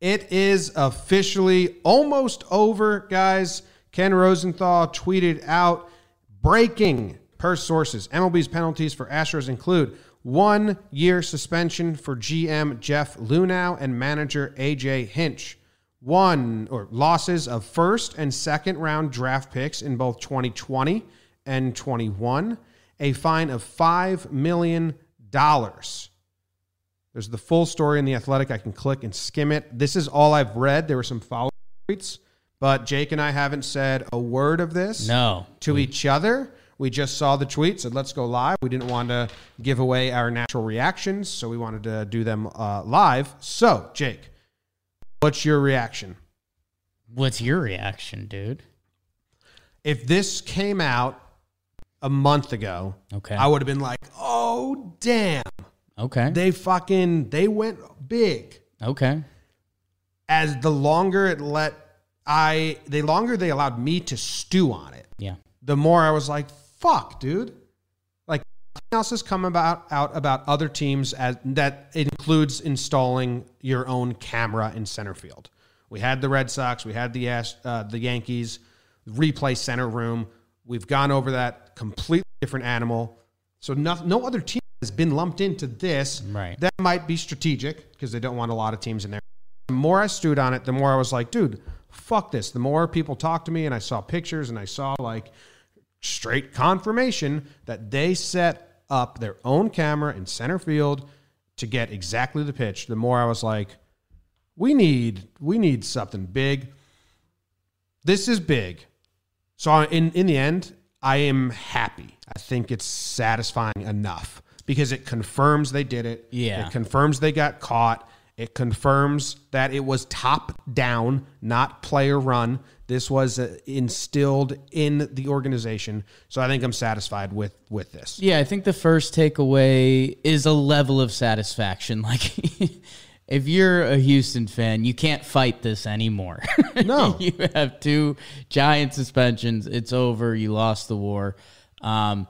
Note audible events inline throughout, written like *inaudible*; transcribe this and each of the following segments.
It is officially almost over, guys. Ken Rosenthal tweeted out breaking per sources. MLB's penalties for Astros include one year suspension for GM Jeff Luhnow and manager AJ Hinch. One or losses of first and second round draft picks in both 2020 and 21. A fine of $5 million. There's the full story in The Athletic. I can click and skim it. This is all I've read. There were some follow tweets, but Jake and I haven't said a word of this No. to each other. We just saw the tweet, said let's go live. We didn't want to give away our natural reactions, so we wanted to do them uh, live. So, Jake, what's your reaction? What's your reaction, dude? If this came out a month ago, Okay. I would have been like, "Oh, damn. Okay. They fucking they went big." okay. As the longer it let I the longer they allowed me to stew on it, Yeah. the more I was like, "Fuck, dude!" Like nothing else has come about out about other teams as that includes installing your own camera in center field. We had the Red Sox, we had the uh, the Yankees replay center room. We've gone over that completely different animal. So no, no other team has been lumped into this. Right. That might be strategic because they don't want a lot of teams in there. The more I stewed on it, the more I was like, dude, fuck this. The more people talked to me and I saw pictures and I saw like straight confirmation that they set up their own camera in center field to get exactly the pitch, the more I was like, we need we need something big. This is big. So in in the end, I am happy. I think it's satisfying enough because it confirms they did it. Yeah. It confirms they got caught. It confirms that it was top down, not player run. This was uh, instilled in the organization. So I think I'm satisfied with with this. Yeah, I think the first takeaway is a level of satisfaction. *laughs* Like, if you're a Houston fan, you can't fight this anymore. *laughs* No. you have two giant suspensions. It's over. You lost the war. Um,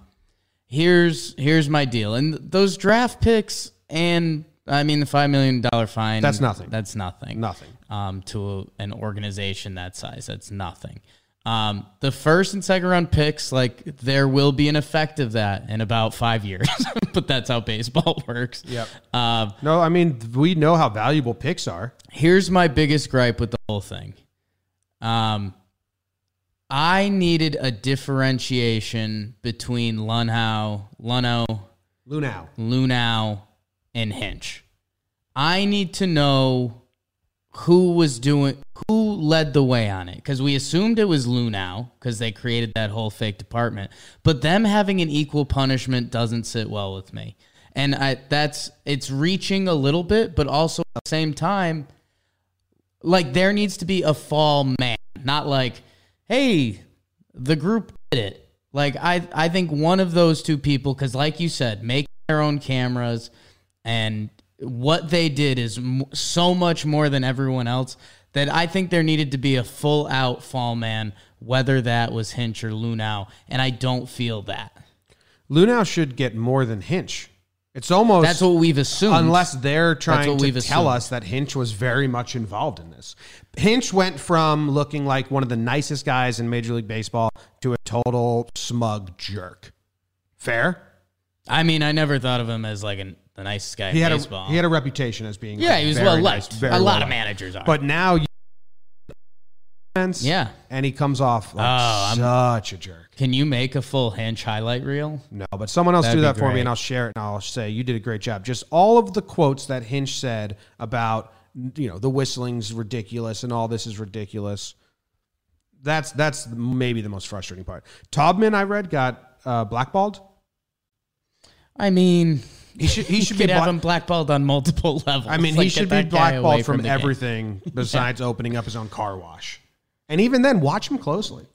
here's here's my deal, and those draft picks, and I mean the five million dollar fine. That's nothing. That's nothing. Nothing. Um, to an organization that size, that's nothing. Um, the first and second round picks, like there will be an effect of that in about five years, *laughs* but that's how baseball *laughs* works. Yep. Um, No, I mean we know how valuable picks are. here's my biggest gripe with the whole thing. Um, I needed a differentiation between Lunhow, Luno, Lunau. Lunau, and Hinch. I need to know who was doing who led the way on it because we assumed it was Luhnow because they created that whole fake department. But them having an equal punishment doesn't sit well with me. And I that's it's reaching a little bit, but also at the same time, like there needs to be a fall man, not like, hey, the group did it. Like I I think one of those two people, because like you said, make their own cameras, and what they did is m- so much more than everyone else that I think there needed to be a full out fall man, whether that was Hinch or Luhnow, and I don't feel that. Luhnow should get more than Hinch. It's almost That's what we've assumed. unless they're trying to tell assumed. us that Hinch was very much involved in this. Hinch went from looking like one of the nicest guys in Major League Baseball to a total smug jerk. Fair? I mean, I never thought of him as like an, the nicest guy He in had baseball. a he had a reputation as being yeah, like, he was well liked. very a lot well of managers are. But now you yeah, and he comes off like Oh, such a jerk. can you make a full Hinch highlight reel? No, but someone else That'd do be that for me great. and I'll share it and I'll say you did a great job. Just all of the quotes that Hinch said about you know the whistling's ridiculous and all this is ridiculous. That's that's maybe the most frustrating part. Taubman I read got uh, blackballed. I mean, He should he should be could have black- him blackballed on multiple *laughs* levels. I mean Like, he get should be that guy away blackballed from, the game. everything *laughs* besides opening up his own car wash. And even then, watch him closely.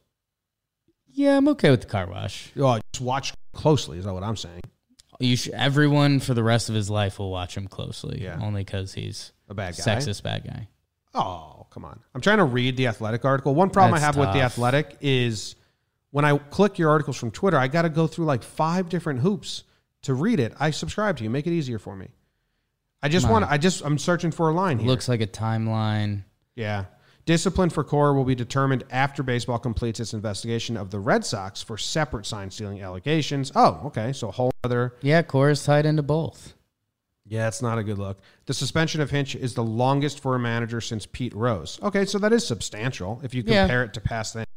Yeah, I'm okay with the car wash. Oh, just watch closely. Is that what I'm saying? You should, everyone for the rest of his life will watch him closely. Yeah. only because he's A bad guy. sexist bad guy. Oh, come on. I'm trying to read the athletic article. One problem I That's have with the athletic is when I click your articles from Twitter, I got to go through like five different hoops to read it. I subscribe to you. Make it easier for me. I just want. I just. I'm searching for a line here. Looks like a timeline. Yeah. Discipline for Cora will be determined after baseball completes its investigation of the Red Sox for separate sign stealing allegations. Oh, okay. So a whole other. Yeah, Cora's tied into both. Yeah, it's not a good look. The suspension of Hinch is the longest for a manager since Pete Rose. Okay, so that is substantial if you Yeah. compare it to past things.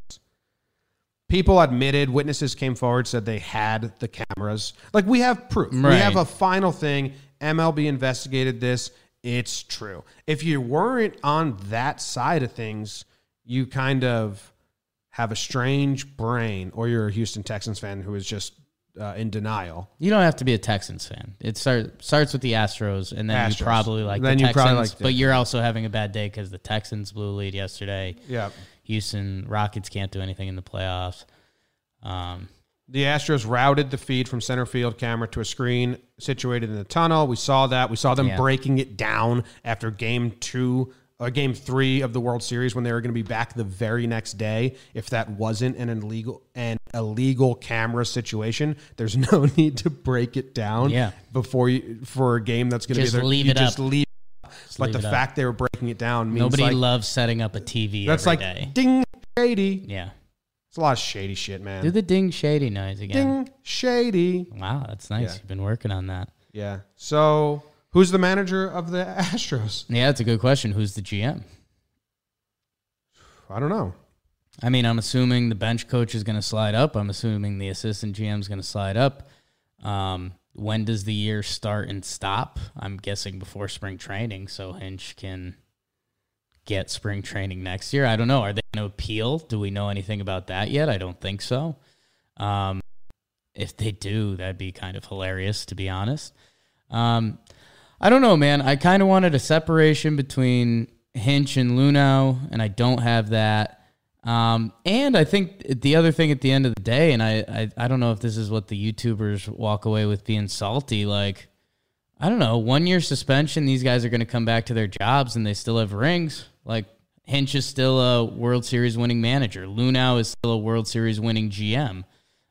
People admitted, witnesses came forward, said they had the cameras. Like we have proof. We have a final thing. MLB investigated this. It's true. If you weren't on that side of things, you kind of have a strange brain, or you're a Houston Texans fan who is just uh, in denial. You don't have to be a Texans fan. It start, starts with the Astros, and then Astros. you probably like Then the you Texans. probably like but you're also having a bad day because the Texans blew a lead yesterday. Yeah. Houston Rockets can't do anything in the playoffs. Um, The Astros routed the feed from center field camera to a screen situated in the tunnel. We saw that. We saw them Yeah. breaking it down after game two or game three of the World Series when they were going to be back the very next day. If that wasn't an illegal an illegal camera situation, there's no *laughs* need to break it down Yeah. before you for a game that's going to be Just there. leave you it just up. leave. But leave the it up. fact they were breaking it down means nobody like, loves setting up a TV that's every like day. ding shady. Yeah. It's a lot of shady shit, man. Do the ding shady noise again. ding shady. Wow, that's nice. Yeah. You've been working on that. Yeah. So who's the manager of the *laughs* Astros? Yeah, that's a good question. Who's the GM? I don't know. I mean, I'm assuming the bench coach is going to slide up. I'm assuming the assistant GM is going to slide up. Um, when does the year start and stop? I'm guessing before spring training, so Hinch can get spring training next year. I don't know. Are they going to appeal? Do we know anything about that yet? I don't think so. Um, if they do, that'd be kind of hilarious, to be honest. Um, I don't know, man. I kind of wanted a separation between Hinch and Luhnow, and I don't have that. Um, and I think the other thing at the end of the day, and I, I, I don't know if this is what the YouTubers walk away with being salty. Like, I don't know, one year suspension, these guys are going to come back to their jobs and they still have rings. Like, Hinch is still a World Series winning manager. Luhnow is still a World Series winning GM.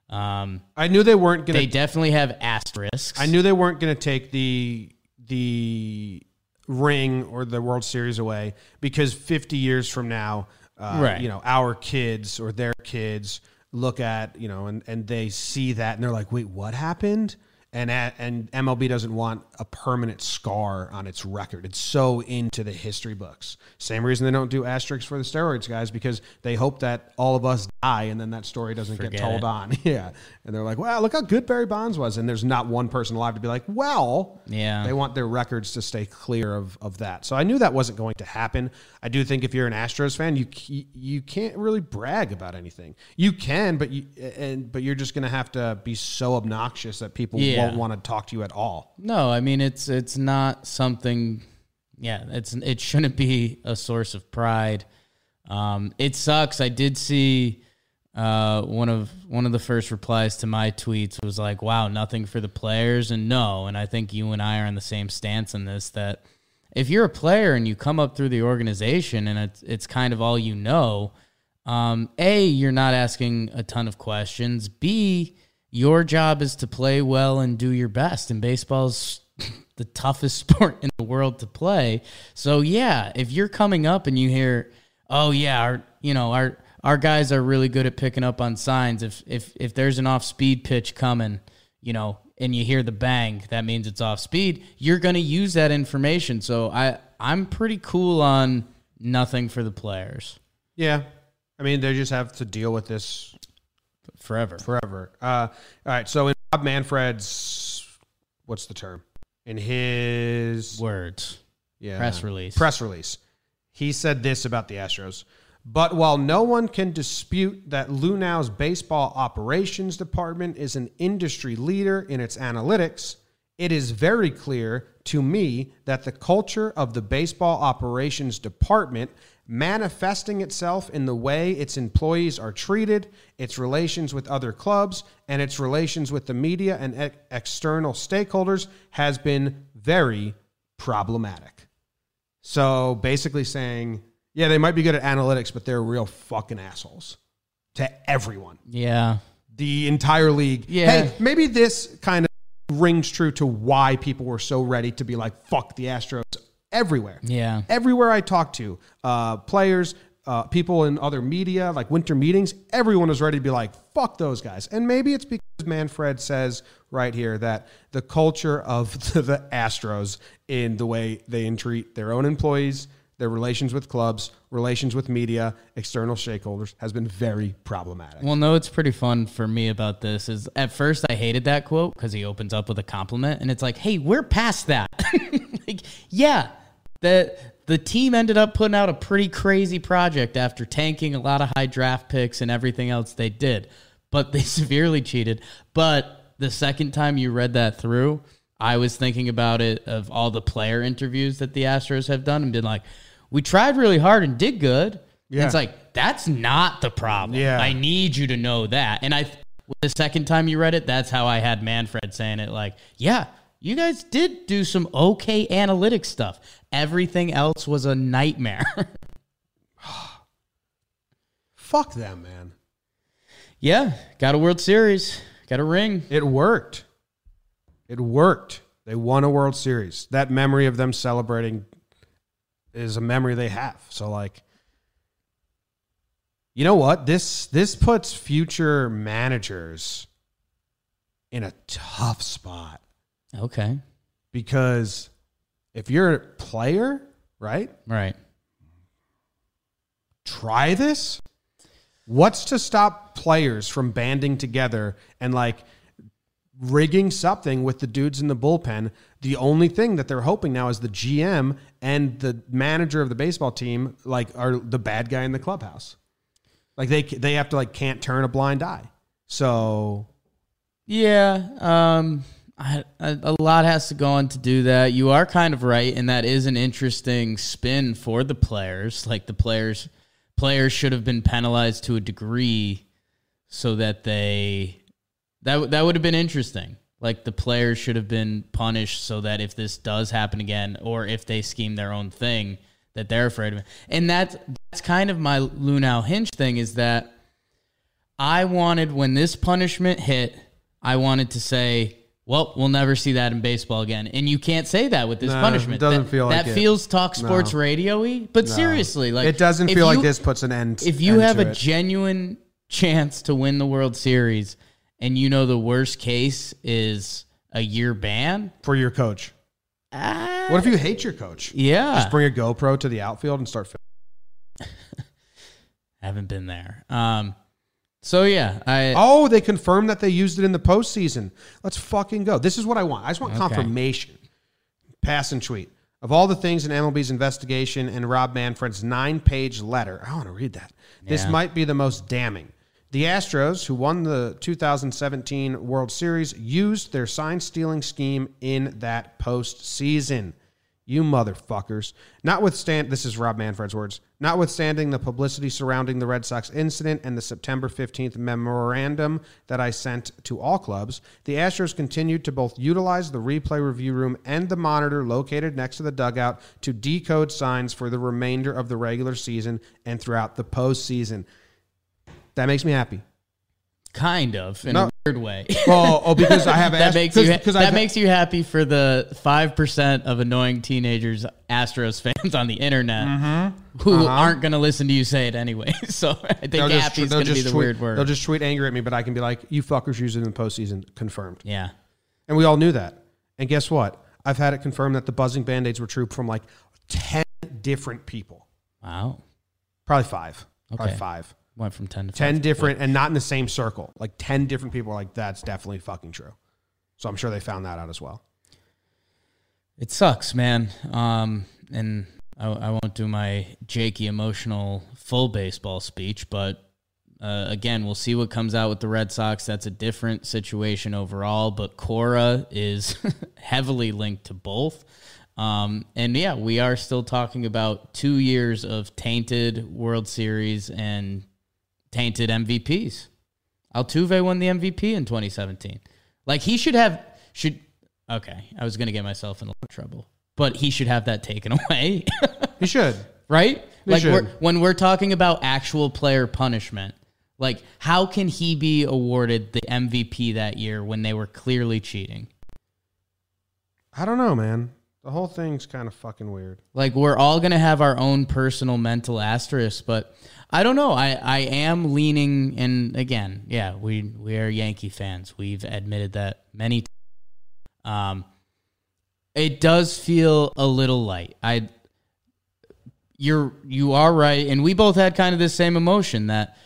Um, I knew they weren't going to... they definitely have asterisks. I knew they weren't going to take the the ring or the World Series away because 50 years from now, uh, Right. you know, our kids or their kids look at you know and and they see that and they're like, wait, what happened? And and MLB doesn't want a permanent scar on its record. It's so into the history books. Same reason they don't do asterisks for the steroids guys because they hope that all of us die and then that story doesn't get told it. on. *laughs* Yeah, and they're like, "Wow, look how good Barry Bonds was," and there's not one person alive to be like, "Well." Yeah. They want their records to stay clear of, of that. So I knew that wasn't going to happen. I do think if you're an Astros fan, you you can't really brag about anything. You can, but you and but you're just going to have to be so obnoxious that people Yeah. Won't want to talk to you at all. No, I mean it's it's not something. Yeah, it's it shouldn't be a source of pride. Um, it sucks. I did see uh, one of one of the first replies to my tweets was like, "Wow, nothing for the players," and no. And I think you and I are on the same stance in this. That if you're a player and you come up through the organization and it's it's kind of all you know, um, a you're not asking a ton of questions. B your job is to play well and do your best. And baseball's *laughs* the toughest *laughs* sport in the world to play. So yeah, if you're coming up and you hear, "Oh yeah, our you know our our guys are really good at picking up on signs. If if if there's an off speed pitch coming, you know, and you hear the bang, that means it's off speed. You're going to use that information. So I I'm pretty cool on nothing for the players Yeah, I mean they just have to deal with this forever. forever. Uh, all right, so in Bob Manfred's, what's the term? In his Words. yeah, Press release. Press release. He said this about the Astros. But while no one can dispute that Luhnow's baseball operations department is an industry leader in its analytics, it is very clear to me that the culture of the baseball operations department manifesting itself in the way its employees are treated, its relations with other clubs, and its relations with the media and ex- external stakeholders has been very problematic. So basically saying, yeah, they might be good at analytics, but they're real fucking assholes to everyone. Yeah. The entire league. Yeah. Hey, maybe this kind of rings true to why people were so ready to be like, fuck the Astros everywhere. Yeah. Everywhere I talked to, uh, players, uh, people in other media, like winter meetings, everyone was ready to be like, fuck those guys. And maybe it's because Manfred says right here that the culture of the, *laughs* the Astros in the way they entreat their own employees, their relations with clubs, relations with media, external stakeholders has been very problematic. Well, no, it's pretty fun for me about this is at first I hated that quote because he opens up with a compliment and it's like, hey, we're past that. *laughs* like, yeah, the the team ended up putting out a pretty crazy project after tanking a lot of high draft picks and everything else they did, but they *laughs* severely cheated. But the second time you read that through, I was thinking about it of all the player interviews that the Astros have done and been like, we tried really hard and did good. Yeah. And it's like that's not the problem. Yeah. I need you to know that. And I, the second time you read it, that's how I had Manfred saying it. Like, yeah, you guys did do some okay analytic stuff. Everything else was a nightmare. *laughs* Fuck them, man. yeah, got a World Series, got a ring. It worked. It worked. They won a World Series. That memory of them celebrating is a memory they have. So like you know what? This this puts future managers in a tough spot Okay, because if you're a player, right? right. Try this. What's to stop players from banding together and like rigging something with the dudes in the bullpen? The only thing that they're hoping now is the GM and the manager of the baseball team like are the bad guy in the clubhouse. Like they they have to like can't turn a blind eye. So Yeah, um, I, a, a lot has to go on to do that. You are kind of right, and that is an interesting spin for the players. Like the players, players should have been penalized to a degree, so that they that that would have been interesting. Like the players should have been punished so that if this does happen again, or if they scheme their own thing, that they're afraid of it. And that's that's kind of my Luhnow Hinch thing is that I wanted when this punishment hit, I wanted to say, "Well, we'll never see that in baseball again." And you can't say that with this No, punishment. it doesn't that, feel like that it. feels talk sports No. radio-y. But seriously, like it doesn't feel like this puts an end. If you end have a it. genuine chance to win the World Series, and you know the worst case is a year ban, for your coach. ah, What if you hate your coach? yeah, Just bring a GoPro to the outfield and start filming. *laughs* haven't been there. Um, so yeah, I Oh, they confirmed that they used it in the postseason. Let's fucking go. This is what I want. I just want Okay. confirmation. Pass and tweet. Of all the things in MLB's investigation and Rob Manfred's nine page letter, I want to read that. This might be the most damning. The Astros, who won the 2017 World Series, used their sign stealing scheme in that postseason. You motherfuckers. Notwithstand this is Rob Manfred's words. Notwithstanding the publicity surrounding the Red Sox incident and the September 15th memorandum that I sent to all clubs, the Astros continued to both utilize the replay review room and the monitor located next to the dugout to decode signs for the remainder of the regular season and throughout the postseason. That makes me happy. kind of in No. a weird way. Oh, oh because I have *laughs* that makes you ha- that I've- makes you happy for the five percent of annoying teenagers Astros *laughs* fans on the internet mm-hmm. who uh-huh. aren't going to listen to you say it anyway. *laughs* So I think they'll just, happy is going to be the tweet, weird word. They'll just tweet angry at me, but I can be like, "You fuckers use it in the postseason." Confirmed. yeah. And we all knew that. And guess what? I've had it confirmed that the buzzing band aids were true from like 10 different people. Wow. Probably five. Probably Okay. five. Went from ten to 10 five. different, and not in the same circle. Like 10 different people are like, that's definitely fucking true. So I'm sure they found that out as well. It sucks, man. Um, and I, I won't do my Jakey emotional full baseball speech, but uh, again, we'll see what comes out with the Red Sox. That's a different situation overall, but Cora is *laughs* heavily linked to both. Um, and yeah, we are still talking about two years of tainted World Series and tainted MVPs. Altuve won the MVP in 2017. Like he should have should okay, I was going to get myself in a lot of trouble. But he should have that taken *laughs* away. He should. right? Like should. we're, when we're talking about actual player punishment, like how can he be awarded the MVP that year when they were clearly cheating? I don't know, man. The whole thing's kind of fucking weird. Like we're all gonna have our own personal mental asterisk, but I don't know. I, I am leaning and again, yeah, we we are Yankee fans. We've admitted that many times. Um it does feel a little light. I you're you are right, and we both had kind of the same emotion that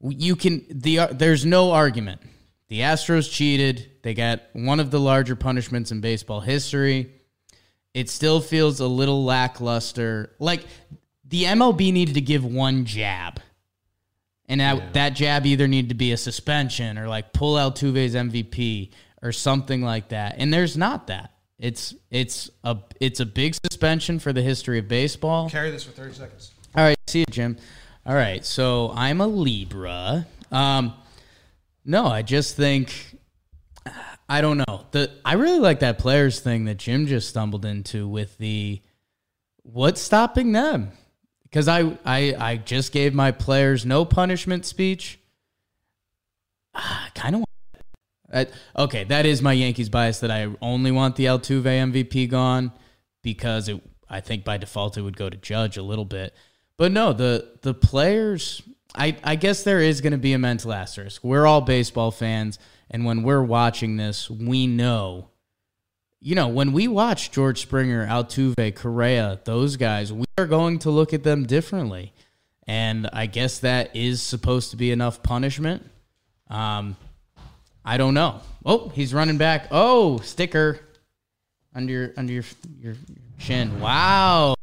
you can the there's no argument. The Astros cheated. They got one of the larger punishments in baseball history it still feels a little lackluster. Like the MLB needed to give one jab. And that, yeah. that jab either needed to be a suspension or like pull Altuve's MVP or something like that. And there's not that. It's it's a it's a big suspension for the history of baseball. Carry this for 30 seconds. All right, see you, Jim. All right, so I'm a Libra. Um, no, I just think I don't know. The I really like that players thing that Jim just stumbled into with the what's stopping them? Because I, I I just gave my players no punishment speech. Ah, I kind of want. okay, that is my Yankees bias that I only want the Altuve MVP gone because it. I think by default it would go to Judge a little bit, but no, the the players. I I guess there is going to be a mental asterisk. We're all baseball fans and when we're watching this, we know, you know, when we watch George Springer, Altuve, Correa, those guys, we are going to look at them differently. And I guess that is supposed to be enough punishment. Um, I don't know. Oh, he's running back. Oh, sticker under your under your your chin. Wow,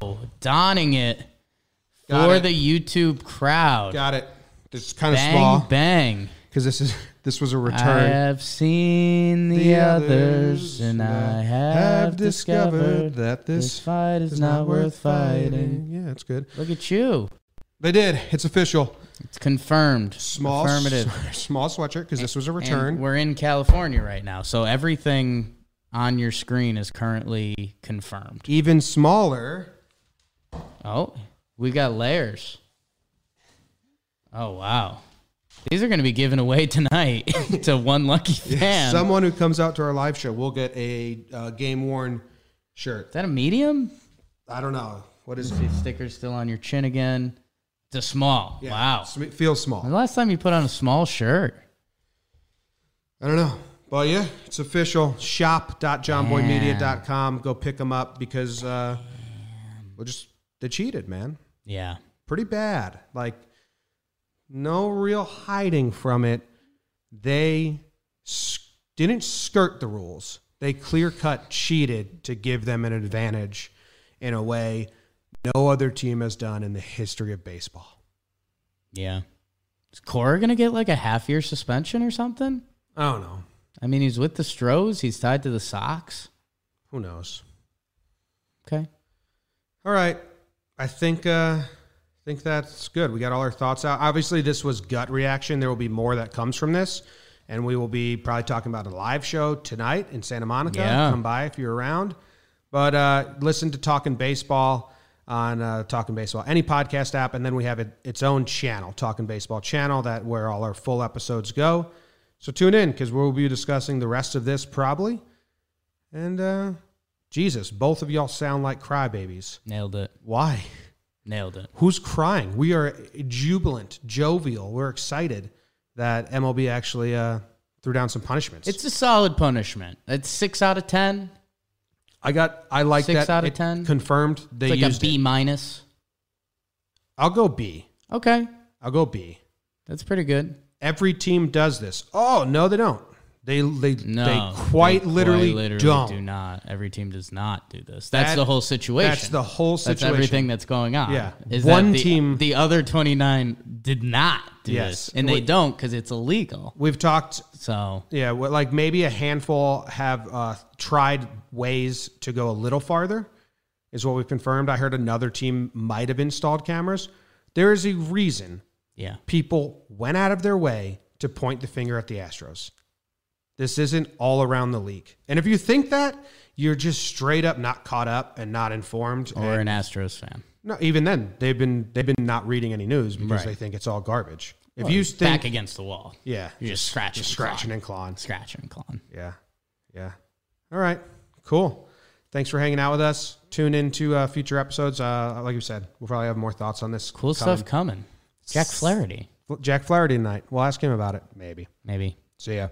donning it Got for it. the YouTube crowd. Got it. This is kind of bang, small. Bang. Because this is *laughs* this was a return. I have seen the, the others, and I have, discovered that this, this fight is, is not, not worth fighting. fighting. Yeah, it's good. Look at you. They did. It's official. It's confirmed. Small affirmative. S- *laughs* small sweatshirt because this was a return. And we're in California right now, so everything on your screen is currently confirmed. Even smaller. Oh, we got layers. Oh wow. These are going to be given away *laughs* tonight to one lucky fan. Someone who comes out to our live show will get a uh, game worn shirt. Is that a medium? I don't know. What is it? Stickers still on your chin again. It's a small. Yeah, wow. It feels small. the last time you put on a small shirt? I don't know. But yeah, it's official. Shop.jomboymedia.com. Go pick them up because uh, we're just, they cheated, man. Yeah. Pretty bad. Like, no real hiding from it. They didn't skirt the rules. They clear cut cheated to give them an advantage in a way no other team has done in the history of baseball. Yeah. Is Cora going to get like a half year suspension or something? I don't know. I mean, he's with the Stros. He's tied to the Sox. Who knows? Okay. All right. I think uh, think that's good. We got all our thoughts out. Obviously, this was gut reaction. There will be more that comes from this. And we will be probably talking about a live show tonight in Santa Monica. Yeah. Come by if you're around. But uh, listen to Talking Baseball on uh, Talking Baseball, any podcast app. And then we have it, its own channel, Talking Baseball channel, that where all our full episodes go. So tune in because we'll be discussing the rest of this probably. And uh, Jesus, both of y'all sound like crybabies. Nailed it. Why? Nailed it. Who's crying? We are jubilant, jovial. We're excited that MLB actually uh, threw down some punishments. It's a solid punishment. It's six out of ten. I got. I like six that. out of ten. Confirmed. They it's like used a B minus. I'll go B. Okay. I'll go B. That's pretty good. Every team does this. Oh no, they don't. They they no, they quite they literally, quite literally don't. do not. Every team does not do this. That's that, the whole situation. That's the whole situation. That's everything that's going on. Yeah. Is One the, team the other 29 did not do yes. this. And they we, don't cuz it's illegal. We've talked so Yeah, like maybe a handful have uh, tried ways to go a little farther is what we've confirmed. I heard another team might have installed cameras. There is a reason yeah. people went out of their way to point the finger at the Astros. This isn't all around the league. And if you think that, you're just straight up not caught up and not informed. Or an Astros fan. No, even then they've been they've been not reading any news because right. they think it's all garbage. If well, you think back against the wall, yeah, you're just scratching, just scratching and clawing, scratching and clawing. Yeah, yeah. All right, cool. Thanks for hanging out with us. Tune into uh, future episodes. Uh, like you said, we'll probably have more thoughts on this. Cool stuff coming. Jack Flaherty, Jack Flaherty tonight. We'll ask him about it. Maybe. maybe. See ya.